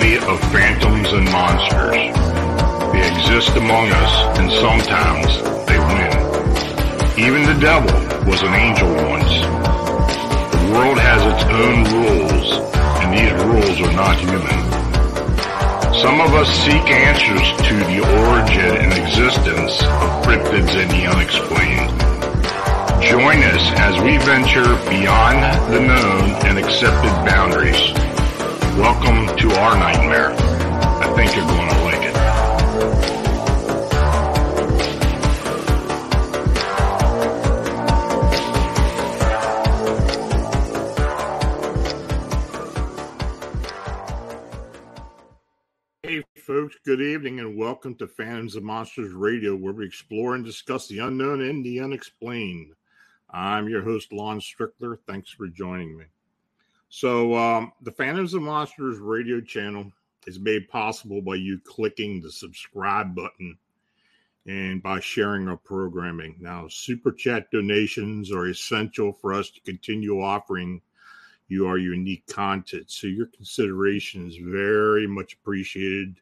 reality of phantoms and monsters. They exist among us, and sometimes they win. Even the devil was an angel once. The world has its own rules, and these rules are not human. Some of us seek answers to the origin and existence of cryptids and the unexplained. Join us as we venture beyond the known and accepted boundaries. Welcome to our nightmare. I think you're going to like it. Hey folks, good evening and welcome to Phantoms and Monsters Radio, where we explore and discuss the unknown and the unexplained. I'm your host, Lon Strickler. Thanks for joining me. So, um, the Phantoms and Monsters radio channel is made possible by you clicking the subscribe button and by sharing our programming. Now, super chat donations are essential for us to continue offering you our unique content. So, your consideration is very much appreciated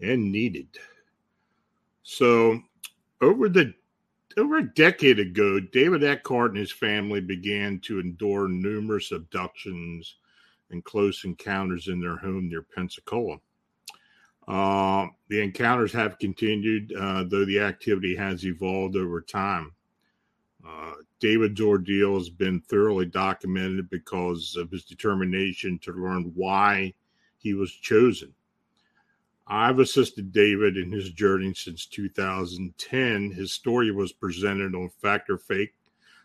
and needed. So, over the over a decade ago, David Eckhart and his family began to endure numerous abductions and close encounters in their home near Pensacola. Uh, the encounters have continued, uh, though the activity has evolved over time. Uh, David's ordeal has been thoroughly documented because of his determination to learn why he was chosen. I've assisted David in his journey since 2010. His story was presented on Fact or Faked,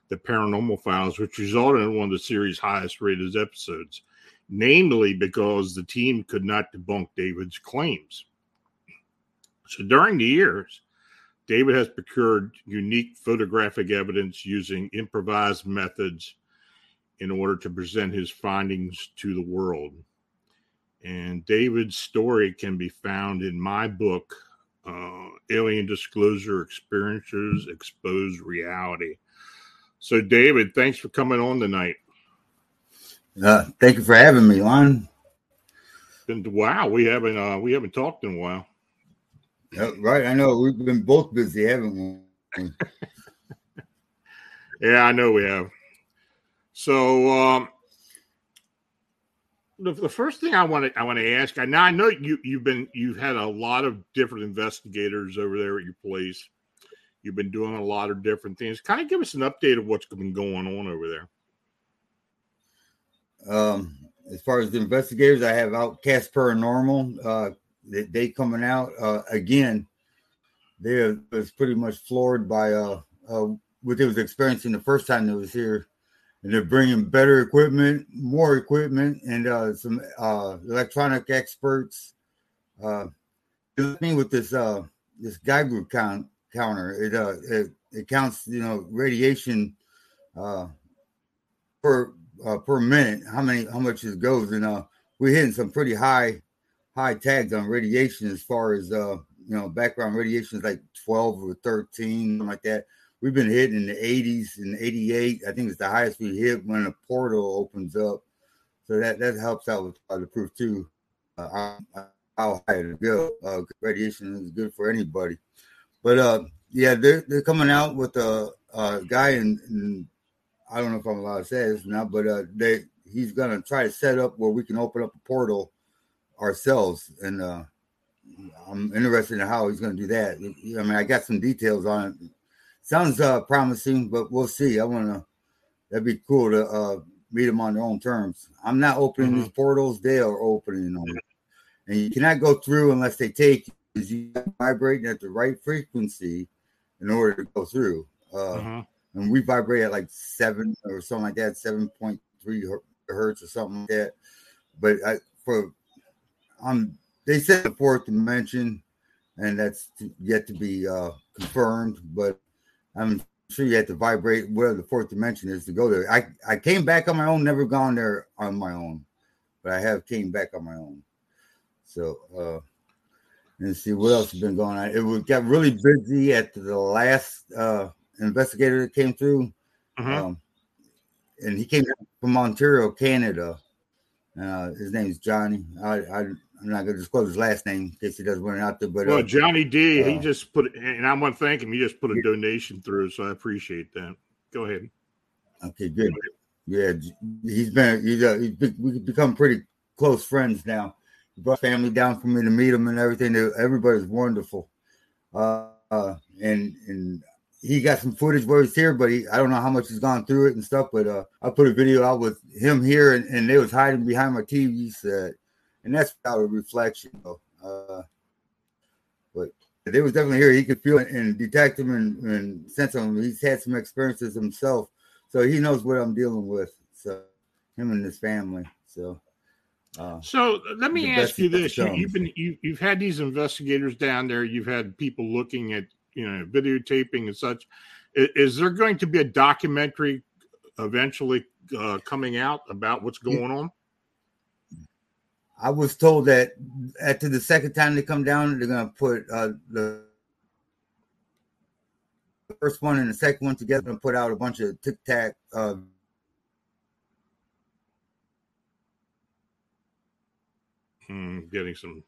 the Paranormal Files, which resulted in one of the series' highest rated episodes, namely because the team could not debunk David's claims. So during the years, David has procured unique photographic evidence using improvised methods in order to present his findings to the world. And David's story can be found in my book, uh, Alien Disclosure Experiencers Expose Reality. So, David, thanks for coming on tonight. Uh, thank you for having me, Lon. And wow, we haven't uh, we haven't talked in a while. Uh, right, I know we've been both busy, haven't we? yeah, I know we have. So, um, the, the first thing I want to I want to ask. I now I know you you've been you've had a lot of different investigators over there at your place. You've been doing a lot of different things. Kind of give us an update of what's been going on over there. Um, as far as the investigators, I have Outcast Paranormal. Uh, they, they coming out uh, again. They was pretty much floored by uh, uh, what they was experiencing the first time they was here and they're bringing better equipment, more equipment, and uh, some uh, electronic experts. Uh, me with this uh, this Geiger count counter. It uh it, it counts you know radiation uh, per uh, per minute. How many how much it goes, and uh, we're hitting some pretty high high tags on radiation as far as uh you know background radiation is like twelve or thirteen like that we've been hitting in the 80s and 88. I think it's the highest we hit when a portal opens up. So that that helps out with the proof too. Uh, how high to go. Uh, radiation is good for anybody. But uh, yeah, they're they're coming out with a, a guy and, I don't know if I'm allowed to say this now, but uh, they he's gonna try to set up where we can open up a portal ourselves, and uh, I'm interested in how he's gonna do that. I mean, I got some details on it sounds uh, promising, but we'll see. I want to. That'd be cool to uh, meet them on their own terms. I'm not opening mm-hmm. these portals; they are opening them, and you cannot go through unless they take you. You vibrating at the right frequency in order to go through. Uh, mm-hmm. And we vibrate at like seven or something like that, seven point three hertz or something like that. But I, for um, they said the fourth dimension, and that's yet to be uh, confirmed. But I'm sure you have to vibrate where the fourth dimension is to go there. I, I came back on my own, never gone there on my own, but I have came back on my own. So uh and see what else has been going on. It was, got really busy at the last uh investigator that came through. Mm-hmm. Um, and he came from Ontario, Canada. Uh, his name's Johnny. I, I I'm not gonna disclose his last name in case he doesn't want it out there. But well, uh, Johnny D, he uh, just put, and I want to thank him. He just put a donation through, so I appreciate that. Go ahead. Okay, good. Yeah, he's been he's, uh, he's be, we become pretty close friends now. He brought family down for me to meet him and everything. Everybody's wonderful. Uh, uh, and and he got some footage where he's here, but he I don't know how much he's gone through it and stuff. But uh, I put a video out with him here, and, and they was hiding behind my TV set, and that's without a reflection. Though. Uh, but they was definitely here. He could feel it and detect him and, and sense him. He's had some experiences himself, so he knows what I'm dealing with. So him and his family. So. Uh, so let me ask you this: you, have been you, you've had these investigators down there. You've had people looking at you know videotaping and such. Is, is there going to be a documentary eventually uh, coming out about what's going on? I was told that after the second time they come down, they're going to put uh, the first one and the second one together and put out a bunch of tic tac. Uh, hmm, getting some.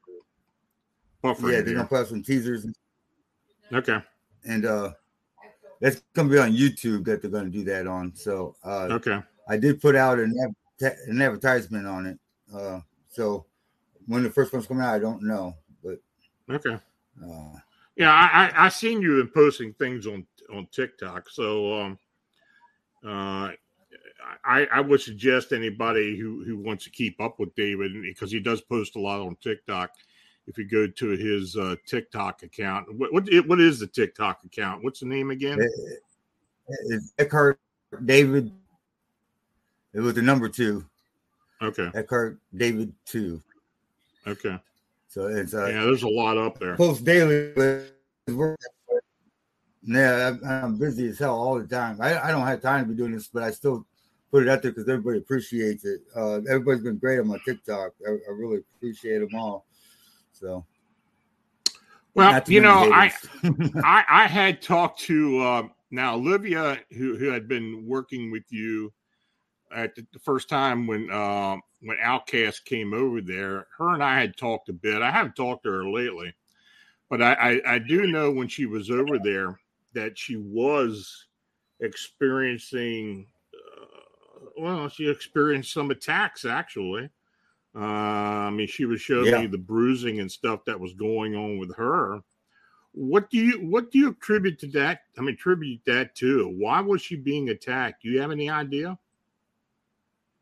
Yeah, they're gonna put out some teasers. Okay. And uh that's gonna be on YouTube that they're gonna do that on. So uh okay. I did put out an, an advertisement on it. Uh so when the first one's coming out, I don't know, but okay. Uh, yeah, I, I I seen you in posting things on on TikTok. So um uh I, I would suggest anybody who, who wants to keep up with David because he does post a lot on TikTok if you go to his uh, TikTok account. What, what what is the TikTok account? What's the name again? It's Eckhart David. It was the number two. Okay. Eckhart David two. Okay. So it's uh, yeah. There's a lot up there. Post daily. Yeah, I'm busy as hell all the time. I, I don't have time to be doing this, but I still put it out there because everybody appreciates it. Uh, everybody's been great on my TikTok. I, I really appreciate them all. So, well, you know, I, I, I had talked to uh, now Olivia, who who had been working with you at the, the first time when uh, when Outcast came over there. Her and I had talked a bit. I haven't talked to her lately, but I, I, I do know when she was over there that she was experiencing. Uh, well, she experienced some attacks actually uh, I mean, she was showing yeah. me the bruising and stuff that was going on with her. What do you what do you attribute to that? I mean, attribute that to? Why was she being attacked? Do you have any idea?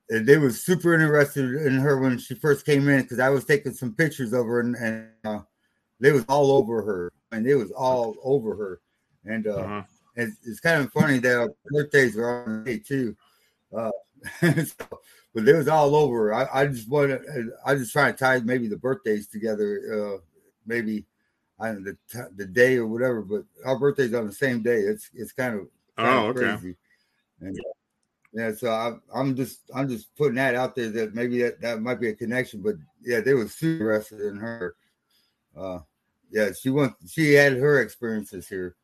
They were super interested in her when she first came in because I was taking some pictures of her and, and uh, they was all over her and it was all over her. And uh, uh-huh. it's, it's, kind of funny that our birthdays were on the day too. Uh, so, but it was all over. I, I just wanted, I just trying to tie maybe the birthdays together, uh, maybe I don't know, the the day or whatever. But our birthdays on the same day. It's it's kind of, kind oh of okay. crazy. And yeah, so I, I'm just I'm just putting that out there that maybe that, that might be a connection. But yeah, they were super interested in her. Uh, yeah, she went. She had her experiences here.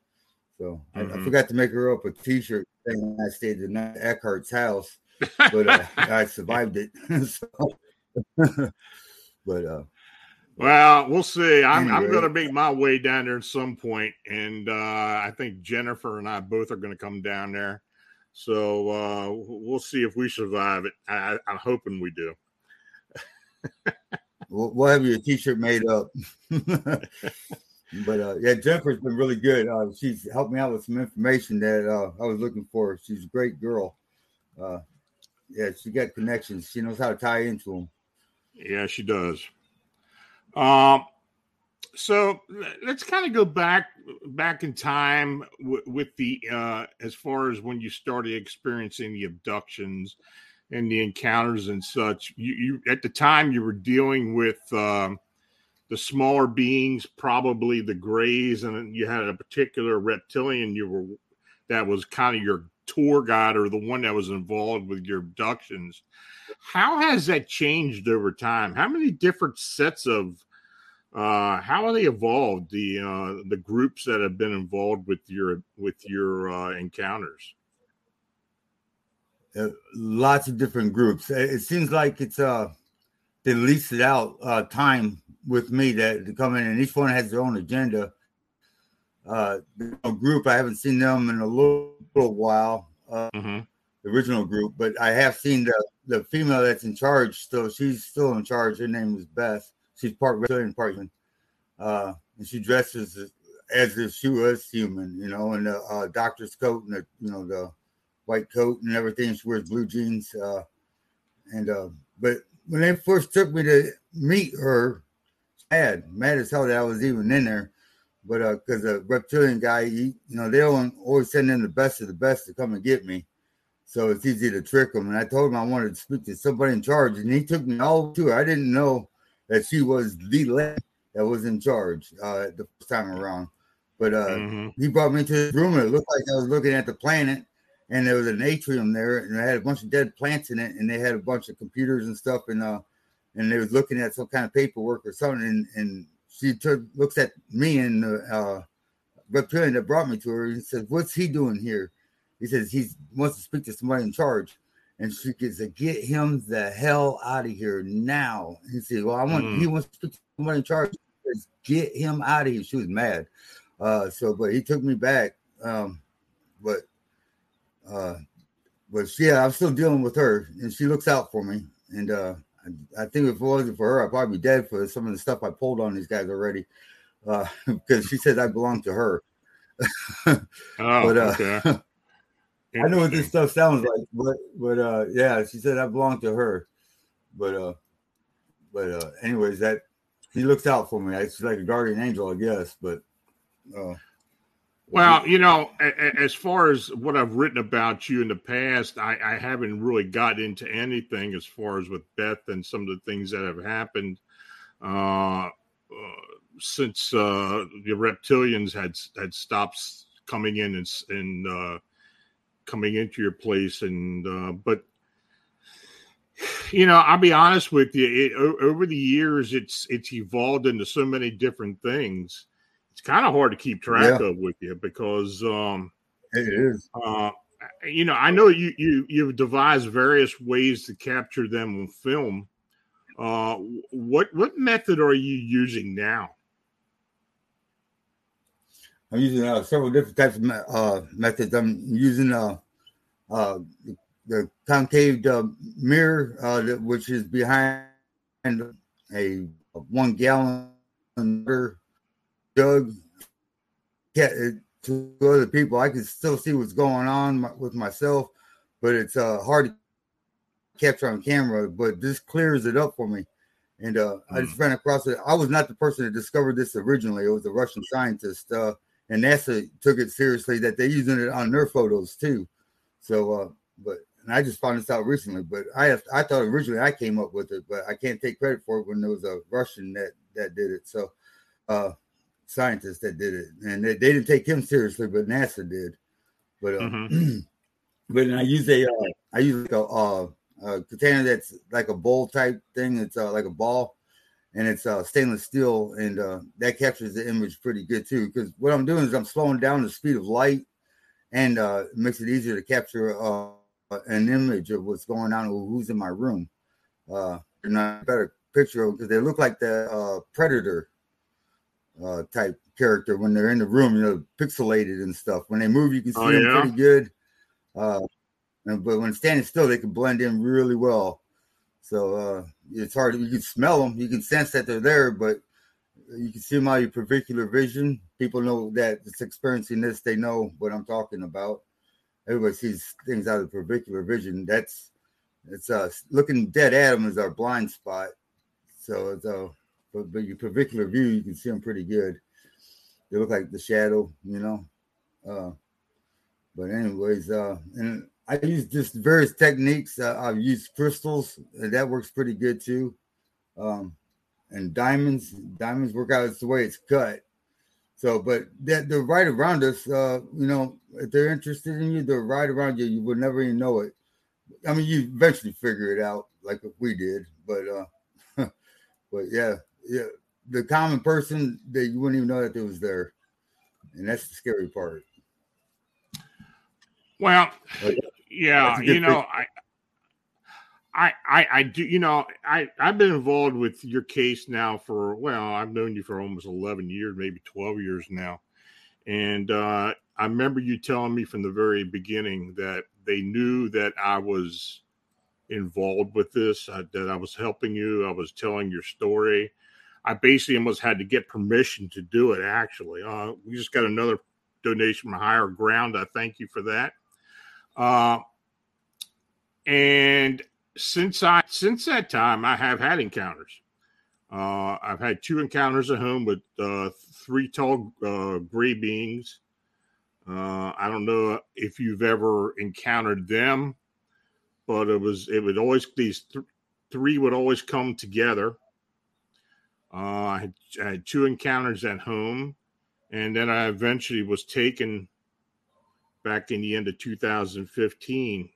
So mm-hmm. I, I, mm-hmm. forgot to make her up a T-shirt saying I stayed the night at Eckhart's house but uh, I survived it. so, but uh, well, we'll see. I'm, anyway. I'm going to make my way down there at some point, and uh, I think Jennifer and I both are going to come down there. So uh, we'll see if we survive it. I, am hoping we do. we'll, have your T-shirt made up. but uh, yeah, Jennifer's been really good. Uh, she's helped me out with some information that uh, I was looking for. She's a great girl. Uh, yeah, she got connections. She knows how to tie into them. Yeah, she does. Um, so let's kind of go back back in time w- with the uh, as far as when you started experiencing the abductions and the encounters and such. You, you at the time you were dealing with um, the smaller beings, probably the grays, and you had a particular reptilian you were that was kind of your tour guide or the one that was involved with your abductions. How has that changed over time? How many different sets of uh, how are they evolved? The uh, the groups that have been involved with your with your uh, encounters. Uh, lots of different groups. It seems like it's uh they leased it out uh, time with me that to come in, and each one has their own agenda. Uh, group I haven't seen them in a little, little while. Uh, mm-hmm. The original group, but I have seen the the female that's in charge. Still, she's still in charge. Her name is Beth. She's part reptilian, part human, uh, and she dresses as if she was human, you know, in the uh, doctor's coat and the you know the white coat and everything. She wears blue jeans, uh, and uh, but when they first took me to meet her, mad, mad as hell that I was even in there. But uh, because the reptilian guy, he, you know, they don't always send in the best of the best to come and get me. So it's easy to trick them. And I told him I wanted to speak to somebody in charge, and he took me all to her. I didn't know that she was the lady that was in charge uh, the first time around. But uh, mm-hmm. he brought me to this room, and it looked like I was looking at the planet, and there was an atrium there, and it had a bunch of dead plants in it, and they had a bunch of computers and stuff, and uh, and they was looking at some kind of paperwork or something, and, and she took looks at me and the uh, reptilian that brought me to her and says, "What's he doing here?" He says he wants to speak to somebody in charge, and she gets to get him the hell out of here now. He said, "Well, I want mm. he wants to put to somebody in charge. Get him out of here." She was mad, uh, so but he took me back, um, but uh, but yeah, I'm still dealing with her, and she looks out for me, and uh, I, think if it wasn't for her, I'd probably be dead for some of the stuff I pulled on these guys already. Uh, because she said I belong to her. oh, but uh, okay. I know what this stuff sounds like, but but uh, yeah, she said I belong to her. But uh, but uh, anyways, that he looks out for me. It's like a guardian angel, I guess. But uh, well, you know, as far as what I've written about you in the past, I, I, haven't really got into anything as far as with Beth and some of the things that have happened uh, uh, since uh, the reptilians had had stopped coming in and, and uh, coming into your place. And uh, but you know, I'll be honest with you. It, over the years, it's it's evolved into so many different things it's kind of hard to keep track yeah. of with you because um, it is. Uh, you know, I know you you you've devised various ways to capture them on film. Uh, what what method are you using now? I'm using uh, several different types of uh, methods. I'm using uh, uh, the concave uh, mirror, uh, which is behind a one gallon jug to other people. I can still see what's going on with myself, but it's uh, hard to capture on camera. But this clears it up for me. And uh, mm. I just ran across it. I was not the person that discovered this originally. It was a Russian scientist, uh, and NASA took it seriously that they're using it on their photos too. So, uh, but and I just found this out recently. But I have, I thought originally I came up with it, but I can't take credit for it when there was a Russian that that did it. So, uh, scientists that did it, and they, they didn't take him seriously, but NASA did. But uh, mm-hmm. but I use a uh, I use like a, uh, a container that's like a bowl type thing. It's uh, like a ball, and it's uh, stainless steel, and uh, that captures the image pretty good too. Because what I'm doing is I'm slowing down the speed of light, and uh, makes it easier to capture uh, an image of what's going on or who's in my room. Uh, and a better picture because they look like the uh, predator uh, type character when they're in the room, you know, pixelated and stuff. When they move, you can see oh, them yeah? pretty good. Uh, and, but when standing still, they can blend in really well. So uh, it's hard. You can smell them, you can sense that they're there, but you can see them out your pervicular vision. People know that it's experiencing this; they know what I'm talking about. Everybody sees things out of the vision. That's it's uh looking dead at them is our blind spot. So it's uh but, but your pervicular view, you can see them pretty good. They look like the shadow, you know. Uh, but anyways, uh, and I use just various techniques. Uh, I've used crystals, that works pretty good too. Um, and diamonds, diamonds work out. It's the way it's cut. So, but that they're right around us. Uh, you know, if they're interested in you, they're right around you. You will never even know it. I mean, you eventually figure it out, like we did. But, uh, but yeah, yeah, the common person that you wouldn't even know that it was there, and that's the scary part. Well, yeah, you know, I I, I, I do, you know, I, I've been involved with your case now for, well, I've known you for almost 11 years, maybe 12 years now. And uh, I remember you telling me from the very beginning that they knew that I was involved with this, uh, that I was helping you, I was telling your story. I basically almost had to get permission to do it, actually. Uh, we just got another donation from Higher Ground. I thank you for that. Uh, and since I since that time, I have had encounters. Uh, I've had two encounters at home with uh, three tall uh, gray beings. Uh, I don't know if you've ever encountered them, but it was it would always these th- three would always come together. Uh, I had, I had two encounters at home, and then I eventually was taken back in the end of 2015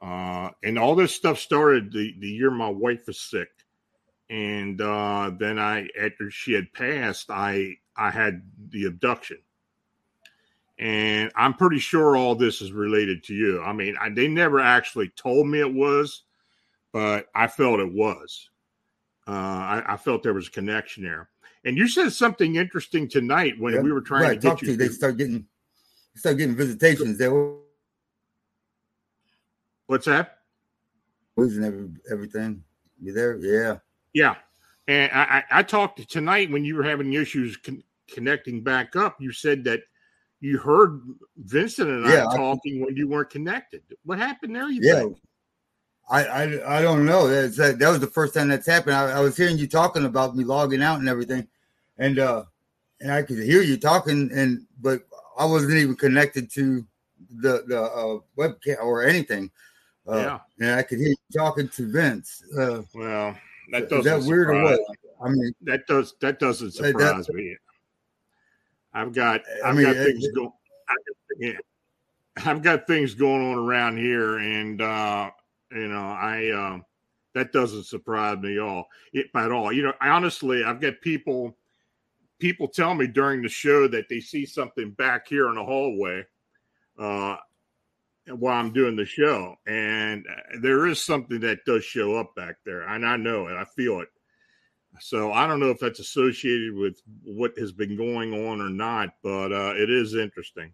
uh, and all this stuff started the, the year my wife was sick. And uh, then I, after she had passed, I I had the abduction. And I'm pretty sure all this is related to you. I mean, I, they never actually told me it was, but I felt it was. Uh, I, I, felt there was a connection there. And you said something interesting tonight when yeah, we were trying to get you. To, they start getting, start getting visitations. They were What's that? Losing every, everything. You there? Yeah. Yeah. And I, I, I talked tonight when you were having issues con- connecting back up. You said that you heard Vincent and yeah, I talking I, when you weren't connected. What happened there? You yeah. I, I I don't know. That's, that, that was the first time that's happened. I, I was hearing you talking about me logging out and everything, and uh, and I could hear you talking, and but I wasn't even connected to the the uh, webcam or anything. Uh, yeah, and I could hear you talking to Vince. Uh, well, that doesn't is that weird or what? I mean, that does that doesn't surprise that, me. I've got I've I mean, got things it, going. Yeah, I've got things going on around here, and uh, you know, I uh, that doesn't surprise me all it, at all. You know, I honestly, I've got people people tell me during the show that they see something back here in the hallway. Uh, while I'm doing the show. And uh, there is something that does show up back there. And I know it, I feel it. So I don't know if that's associated with what has been going on or not, but uh, it is interesting.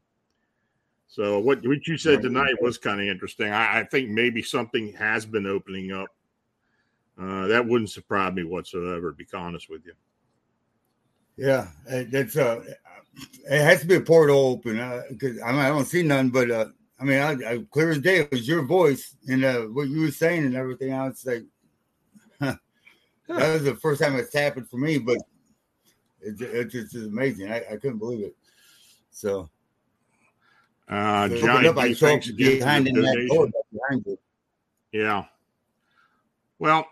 So what what you said tonight was kind of interesting. I, I, think maybe something has been opening up. Uh, that wouldn't surprise me whatsoever. To be honest with you. Yeah, that's uh, it has to be a portal open because uh, I, mean, I don't see none, but uh, I mean, I, I, clear as day, it was your voice and uh, what you were saying and everything. I was like, huh. that was the first time it's happened for me, but it, it, it's just amazing. I, I, couldn't believe it. So, uh, so Johnny, up, I behind in that door behind you. Yeah. Well,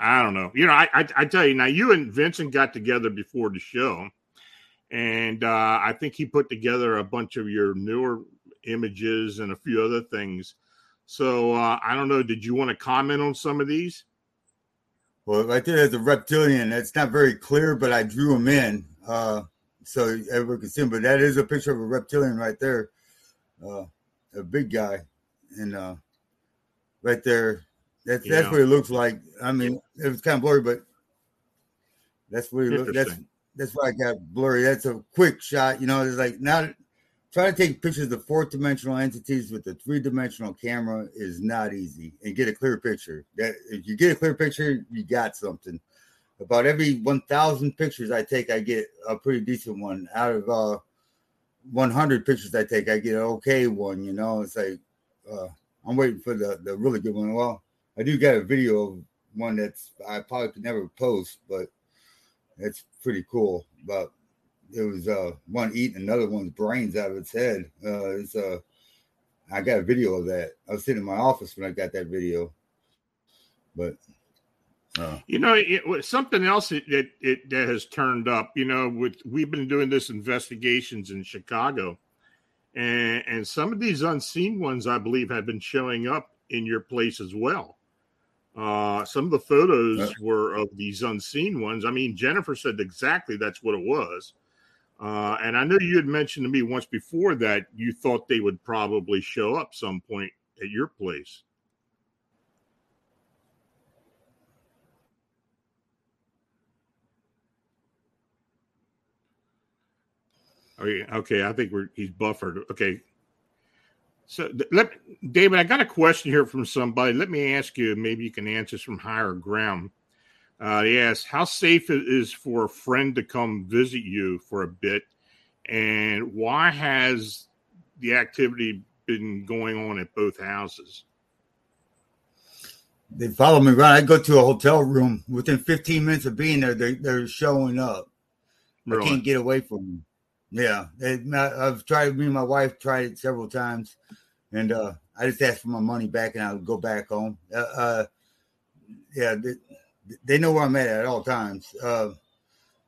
I don't know. You know, I, I, I tell you now, you and Vincent got together before the show, and uh, I think he put together a bunch of your newer images and a few other things. So uh, I don't know. Did you want to comment on some of these? Well, right there, there's a reptilian. It's not very clear, but I drew him in uh, so everyone can see him. But that is a picture of a reptilian right there, uh, a big guy, and uh, right there, that's that's what it looks like. I mean, it was kind of blurry, but that's what it looks. That's that's why I got blurry. That's a quick shot. You know, it's like not trying to take pictures of fourth dimensional entities with a three dimensional camera is not easy and get a clear picture. That if you get a clear picture, you got something. About every 1,000 pictures I take, I get a pretty decent one. Out of uh, 100 pictures I take, I get an okay one. You know, it's like uh, I'm waiting for the the really good one. Well, I do get a video of one that's I probably could never post, but it's pretty cool. But it was uh, one eating another one's brains out of its head. Uh, it's uh, I got a video of that. I was sitting in my office when I got that video, but uh, you know, it, something else that it, that has turned up. You know, with we've been doing this investigations in Chicago, and and some of these unseen ones, I believe, have been showing up in your place as well. Uh, some of the photos were of these unseen ones. I mean, Jennifer said exactly that's what it was. Uh, and I know you had mentioned to me once before that you thought they would probably show up some point at your place. Oh, okay, okay I think we're he's buffered. Okay, so let David, I got a question here from somebody. Let me ask you. Maybe you can answer from higher ground. Uh, he asks, "How safe it is for a friend to come visit you for a bit, and why has the activity been going on at both houses?" They follow me around. I go to a hotel room. Within 15 minutes of being there, they, they're showing up. Really? I can't get away from them. Yeah, I've tried. Me and my wife tried it several times, and uh, I just asked for my money back, and I would go back home. Uh, uh, yeah, they, they, know where I'm at at all times. Uh,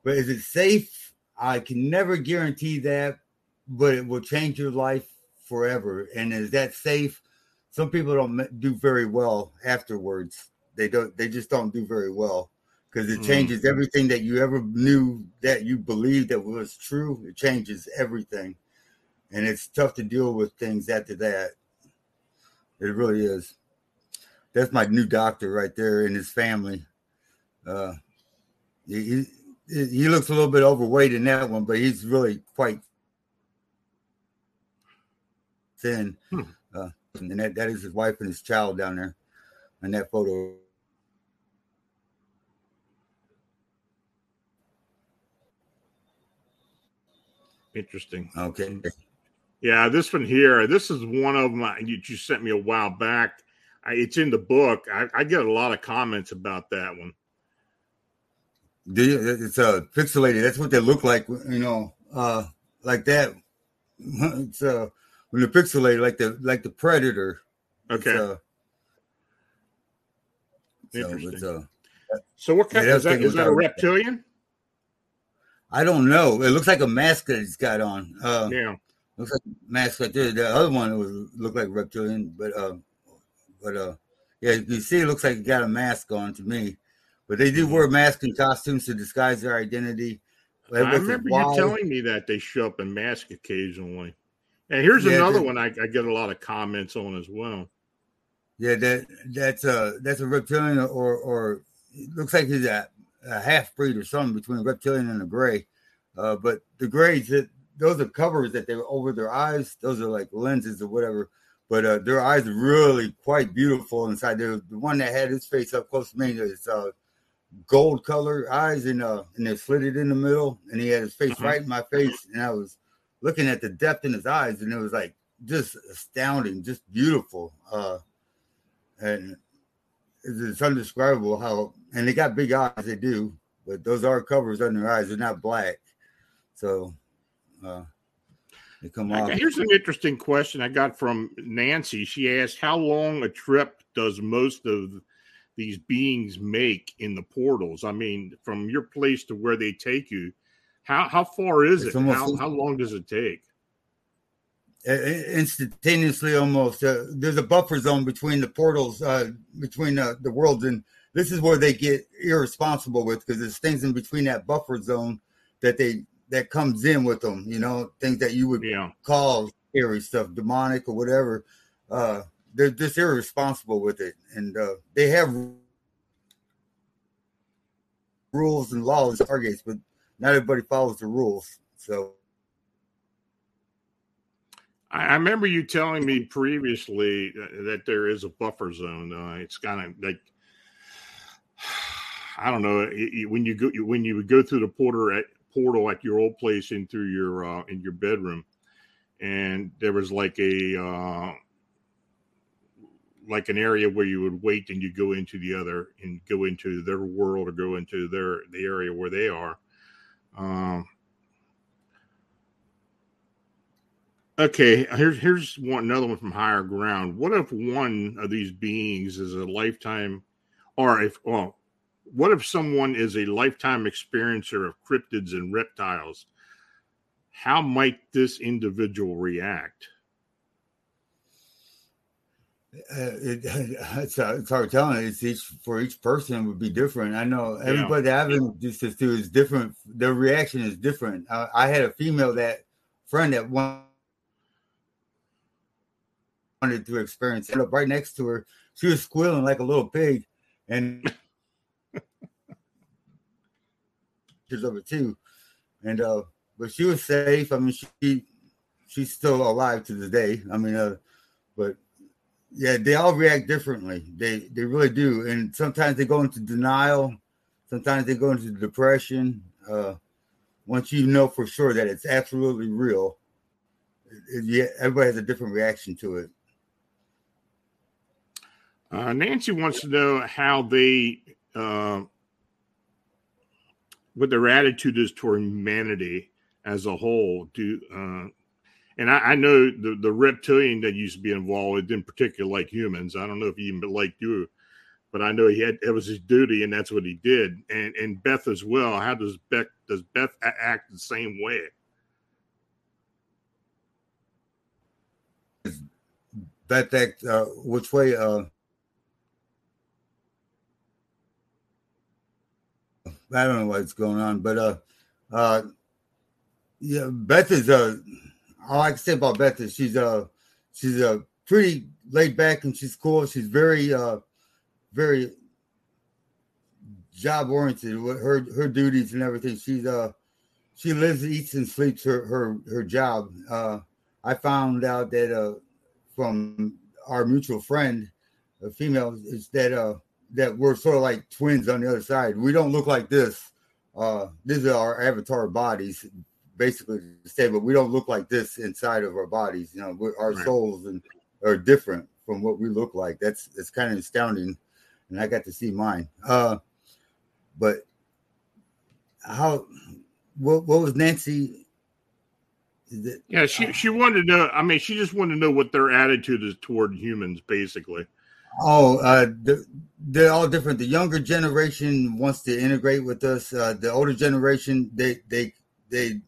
but is it safe? I can never guarantee that, but it will change your life forever. And is that safe? Some people don't do very well afterwards. They don't. They just don't do very well because it mm. changes everything that you ever knew that you believed that was true. It changes everything, and it's tough to deal with things after that. It really is. That's my new doctor right there and his family. Uh, he, he, he looks a little bit overweight in that one, but he's really quite thin. Hmm. Uh, and that, that is his wife and his child down there in that photo. Interesting. Okay. Yeah, this one here. This is one of them you, you sent me a while back. I, it's in the book. I, I, get a lot of comments about that one. Do you, it's uh, pixelated. That's what they look like. You know, uh, like that. It's uh, when they're pixelated, like the like the predator. Okay. Uh, Interesting. So, uh, so what kind yeah, is that? Is that a reptilian? I don't know. It looks like a mask that he's got on. Uh, yeah, looks like mask like this. The other one was looked like reptilian, but uh, but uh, yeah, you see, it looks like he got a mask on to me. But they do wear masks and costumes to disguise their identity. I remember you telling me that they show up in mask occasionally. And here's yeah, another one I, I, get a lot of comments on as well. Yeah, that that's a that's a reptilian or or looks like he's a a half breed or something between a reptilian and a gray. Uh, but the grays, that those are covers that they're over their eyes. Those are like lenses or whatever. But uh, their eyes are really quite beautiful inside. The, the one that had his face up close to me is uh, gold color eyes and uh, and they're slitted in the middle, and he had his face uh-huh. right in my face, and I was looking at the depth in his eyes, and it was like just astounding, just beautiful. Uh, and it's undescribable how, and they got big eyes, they do, but those are covers on their eyes. They're not black. So uh, they come off. Here's an interesting question I got from Nancy. She asked, How long a trip does most of these beings make in the portals? I mean, from your place to where they take you, how, how far is it's it? How, how long does it take? instantaneously almost. Uh, there's a buffer zone between the portals, uh, between uh, the worlds, and this is where they get irresponsible with because there's things in between that buffer zone that they that comes in with them. You know, things that you would yeah. call scary stuff, demonic or whatever. Uh, they're just irresponsible with it, and uh, they have rules and laws, targets, but not everybody follows the rules. So I remember you telling me previously that there is a buffer zone. Uh, it's kind of like I don't know when you go when you would go through the portal at portal at your old place into your uh, in your bedroom, and there was like a uh, like an area where you would wait and you go into the other and go into their world or go into their the area where they are. Um, Okay, here's here's one another one from higher ground. What if one of these beings is a lifetime, or if well, what if someone is a lifetime experiencer of cryptids and reptiles? How might this individual react? Uh, it, it's, uh, it's hard telling. It's each for each person would be different. I know everybody yeah. I've introduced this to is different. Their reaction is different. I, I had a female that friend that one wanted to experience it. Up right next to her, she was squealing like a little pig, and pictures of it too. And uh, but she was safe. I mean, she she's still alive to the day. I mean, uh, but yeah, they all react differently. They they really do, and sometimes they go into denial. Sometimes they go into depression. Uh, once you know for sure that it's absolutely real, it, yeah, everybody has a different reaction to it. Uh, Nancy wants to know how they, uh, what their attitude is toward humanity as a whole. Do uh, and I, I, know the, the reptilian that used to be involved didn't particularly like humans. I don't know if he even liked you, but I know he had it was his duty, and that's what he did. And and Beth as well. How does Beth does Beth act the same way? Beth act uh, which way? Uh, I don't know what's going on, but uh, uh, yeah, Beth is a. Uh, all I can say about Beth is she's a uh, she's a uh, pretty laid back and she's cool. She's very uh very job oriented with her her duties and everything. She's uh she lives, eats, and sleeps her her her job. Uh, I found out that uh from our mutual friend, a female, is that uh that we're sort of like twins on the other side. We don't look like this. Uh, these are our avatar bodies basically to say, but we don't look like this inside of our bodies. You know, our right. souls and are different from what we look like. That's it's kind of astounding, and I got to see mine. Uh, but how? What, what was Nancy? Yeah, she uh, she wanted to. I mean, she just wanted to know what their attitude is toward humans, basically. Oh, uh, the, they're all different. The younger generation wants to integrate with us. Uh, the older generation, they they they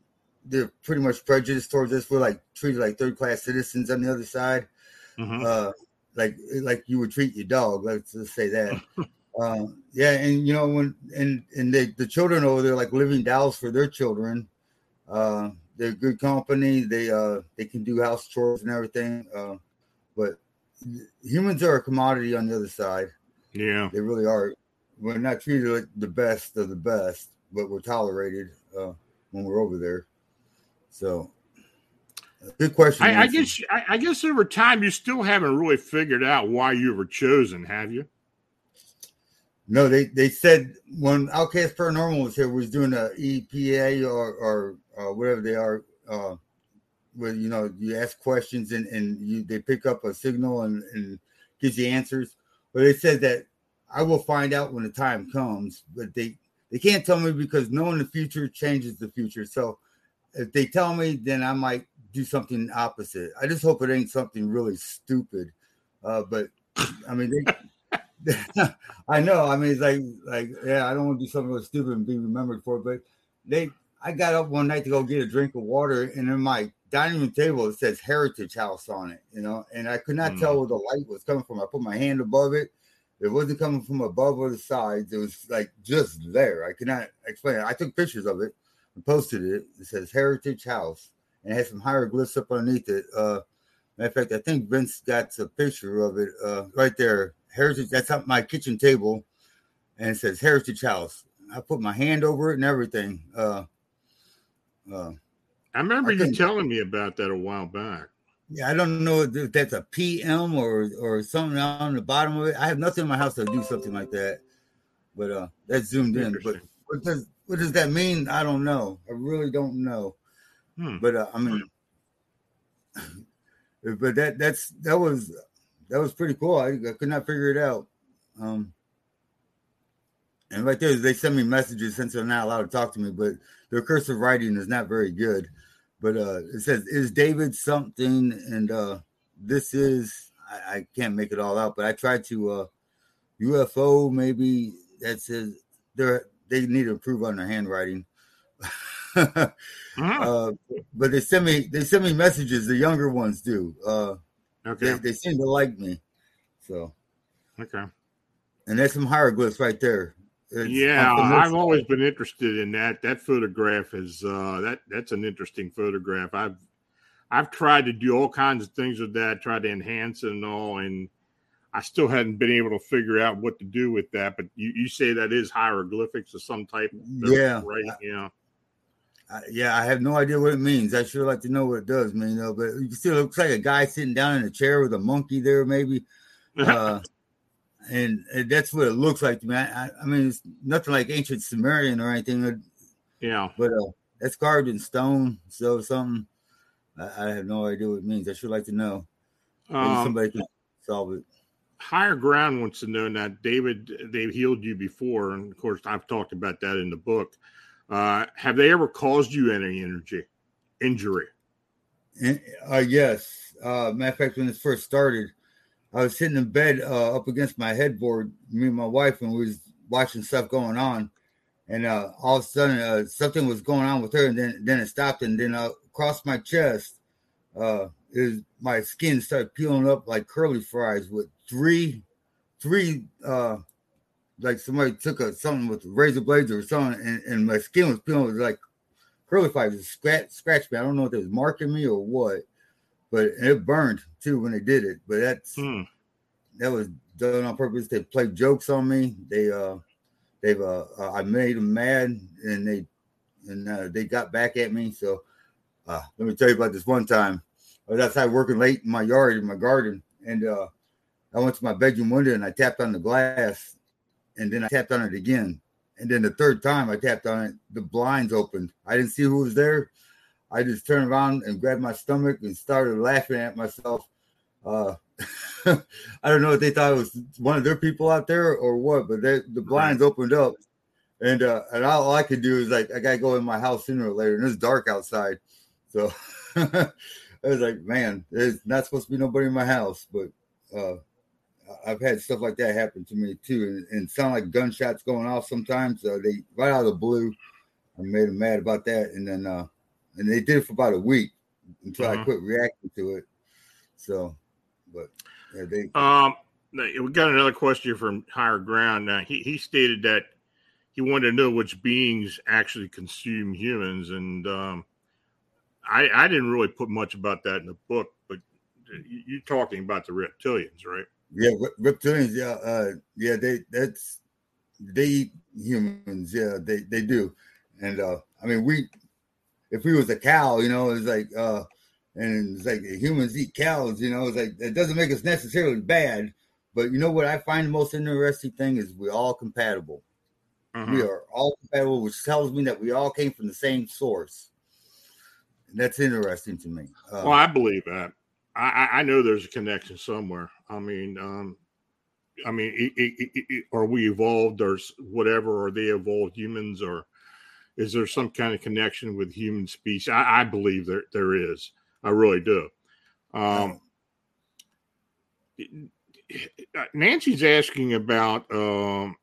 they're pretty much prejudiced towards us. We're like treated like third class citizens on the other side. Mm-hmm. Uh, like like you would treat your dog. Let's just say that. uh, yeah, and you know when and and they, the children over there like living dolls for their children. Uh, they're good company. They uh they can do house chores and everything. Uh, humans are a commodity on the other side. Yeah, they really are. We're not treated like the best of the best, but we're tolerated uh, when we're over there. So, good question. I, I guess I, I, guess over time you still haven't really figured out why you were chosen, have you? No, they they said when Outcast Paranormal was here, was doing a EPA or or uh, whatever they are, uh, where you know you ask questions and and you they pick up a signal and and gives you answers. But they said that I will find out when the time comes, but they they can't tell me because knowing the future changes the future. So if they tell me, then I might do something opposite. I just hope it ain't something really stupid. Uh, but I mean, they, I know. I mean, it's like, like, yeah, I don't want to do something really stupid and be remembered for it. But they, I got up one night to go get a drink of water, and in my dining room table it says Heritage House on it, you know, and I could not mm. tell where the light was coming from. I put my hand above it. It wasn't coming from above or the sides. It was like just there. I could not explain it. I took pictures of it and posted it. It says Heritage House and it has some hieroglyphs up underneath it. Uh, matter of fact, I think Vince got a picture of it uh, right there. Heritage. That's up my kitchen table, and it says Heritage House. I put my hand over it and everything. Uh, uh, I remember I you telling me about that a while back. Yeah, I don't know if that's a PM or or something on the bottom of it. I have nothing in my house to do something like that, but uh, that's zoomed in. But what does what does that mean? I don't know. I really don't know. Hmm. But uh, I mean, but that that's that was that was pretty cool. I, I could not figure it out. Um, and right there, they send me messages since they're not allowed to talk to me, but their cursive writing is not very good. But uh, it says, "Is David something?" And uh, this is I, I can't make it all out, but I tried to uh, UFO maybe that says there they need to improve on their handwriting. mm-hmm. uh, but they send me they send me messages. The younger ones do. Uh, okay, they, they, seem to like me. So okay, and there's some hieroglyphs right there. It's yeah, I've always been interested in that. That photograph is uh, that that's an interesting photograph. I've I've tried to do all kinds of things with that, tried to enhance it and all, and I still hadn't been able to figure out what to do with that. But you, you say that is hieroglyphics of some type. Yeah. Right. Yeah. I, yeah, I have no idea what it means. I sure like to know what it does mean, though. But you can see it looks like a guy sitting down in a chair with a monkey there, maybe. Uh, and, and, that's what it looks like to me. I, I, mean, it's nothing like ancient Sumerian or anything. Yeah, but uh, that's carved in stone, so something. I, I, have no idea what it means. I should like to know. Um, somebody can solve it. Higher ground wants to know that David, they've healed you before, and of course, I've talked about that in the book. Uh, have they ever caused you any energy injury? Uh, yes. Uh, matter of fact, when this first started, I was sitting in bed uh, up against my headboard, me and my wife, and we was watching stuff going on. And uh, all of a sudden, uh, something was going on with her, and then then it stopped, and then uh, across my chest, uh, is my skin started peeling up like curly fries with three, three uh, like somebody took a something with razor blades or something, and, and my skin was peeling was like curly fibers, scratch scratch me. I don't know if it was marking me or what, but it burned too when they did it. But that's hmm. that was done on purpose. They played jokes on me. They uh they've uh, uh I made them mad and they and uh, they got back at me. So uh let me tell you about this one time. I was outside working late in my yard in my garden and uh I went to my bedroom window and I tapped on the glass and then I tapped on it again. And then the third time I tapped on it, the blinds opened. I didn't see who was there. I just turned around and grabbed my stomach and started laughing at myself. Uh, I don't know if they thought it was one of their people out there or what, but they, the blinds opened up, and uh, and all I could do is like I gotta go in my house sooner or later, and it's dark outside, so I was like, man, there's not supposed to be nobody in my house, but uh, I've had stuff like that happen to me too, and, and sound like gunshots going off sometimes. Uh, they right out of the blue, I made them mad about that, and then uh, and they did it for about a week until uh-huh. I quit reacting to it. So, but yeah, they. Um, we got another question from Higher Ground. Uh, he he stated that he wanted to know which beings actually consume humans, and um, I I didn't really put much about that in the book, but you're talking about the reptilians, right? Yeah, reptilians. Yeah, uh, yeah. They that's they eat humans. Yeah, they they do. And uh, I mean, we if we was a cow, you know, it's like uh, and it's like humans eat cows. You know, it's like it doesn't make us necessarily bad. But you know what I find the most interesting thing is we're all compatible. Uh-huh. We are all compatible, which tells me that we all came from the same source. And that's interesting to me. Uh, well, I believe that. I, I know there's a connection somewhere. I mean, um, I mean, it, it, it, are we evolved or whatever? Are they evolved humans, or is there some kind of connection with human species? I, I believe there there is. I really do. Um, Nancy's asking about um,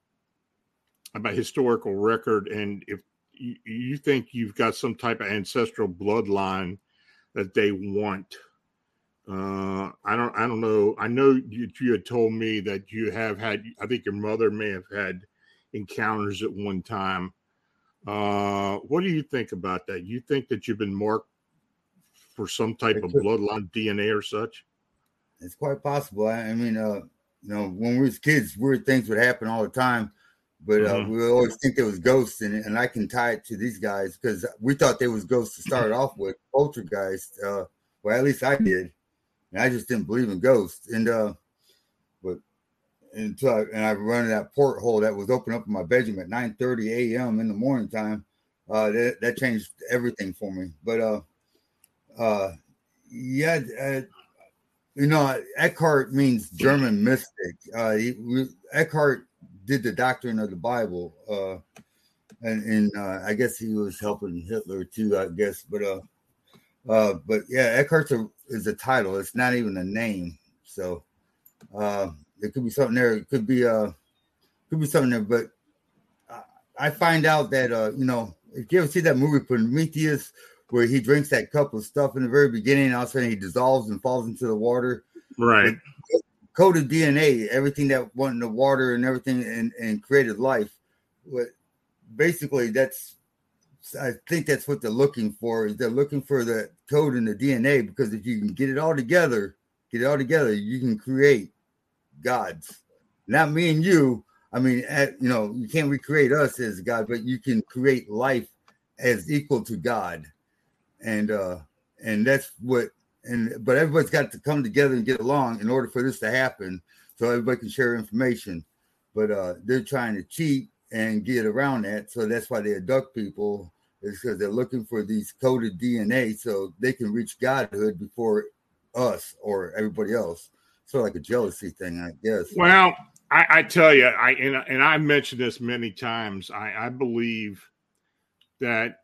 about historical record, and if you, you think you've got some type of ancestral bloodline that they want uh, I don't. I don't know. I know you, you had told me that you have had. I think your mother may have had encounters at one time. Uh, what do you think about that? You think that you've been marked for some type of bloodline DNA or such? It's quite possible. I, mean, uh, you know, when we was kids, weird things would happen all the time, but uh, mm-hmm. we always think there was ghosts it. And I can tie it to these guys because we thought there was ghosts to start off with, poltergeist. Uh, well, at least I did and I just didn't believe in ghosts. And uh, but until I, and I run that porthole that was open up in my bedroom at 9 30 a.m. in the morning time. Uh, that, that changed everything for me. But uh, uh, yeah, uh, you know, Eckhart means German mystic. Uh, he, Eckhart did the doctrine of the Bible, uh, and, and uh, I guess he was helping Hitler too. I guess, but uh, uh, but yeah, Eckhart is a title. It's not even a name. So uh, there could be something there. It could be uh could be something there. But I find out that uh, you know, if you ever see that movie Prometheus, where he drinks that cup of stuff in the very beginning, and all of a sudden he dissolves and falls into the water. Right. Coded DNA, everything that went in the water and everything and, and created life. But basically that's I think that's what they're looking for. Is they're looking for the code in the DNA because if you can get it all together, get it all together, you can create gods. Not me and you. I mean, at, you know, you can't recreate us as God, but you can create life as equal to God, and uh, and that's what. And but everybody's got to come together and get along in order for this to happen, so everybody can share information. But uh, they're trying to cheat and get around that, so that's why they abduct people. Is because they're looking for these coded DNA so they can reach godhood before us or everybody else. Sort of like a jealousy thing, I guess. Well, I, I tell you, I and, and I've mentioned this many times. I, I believe that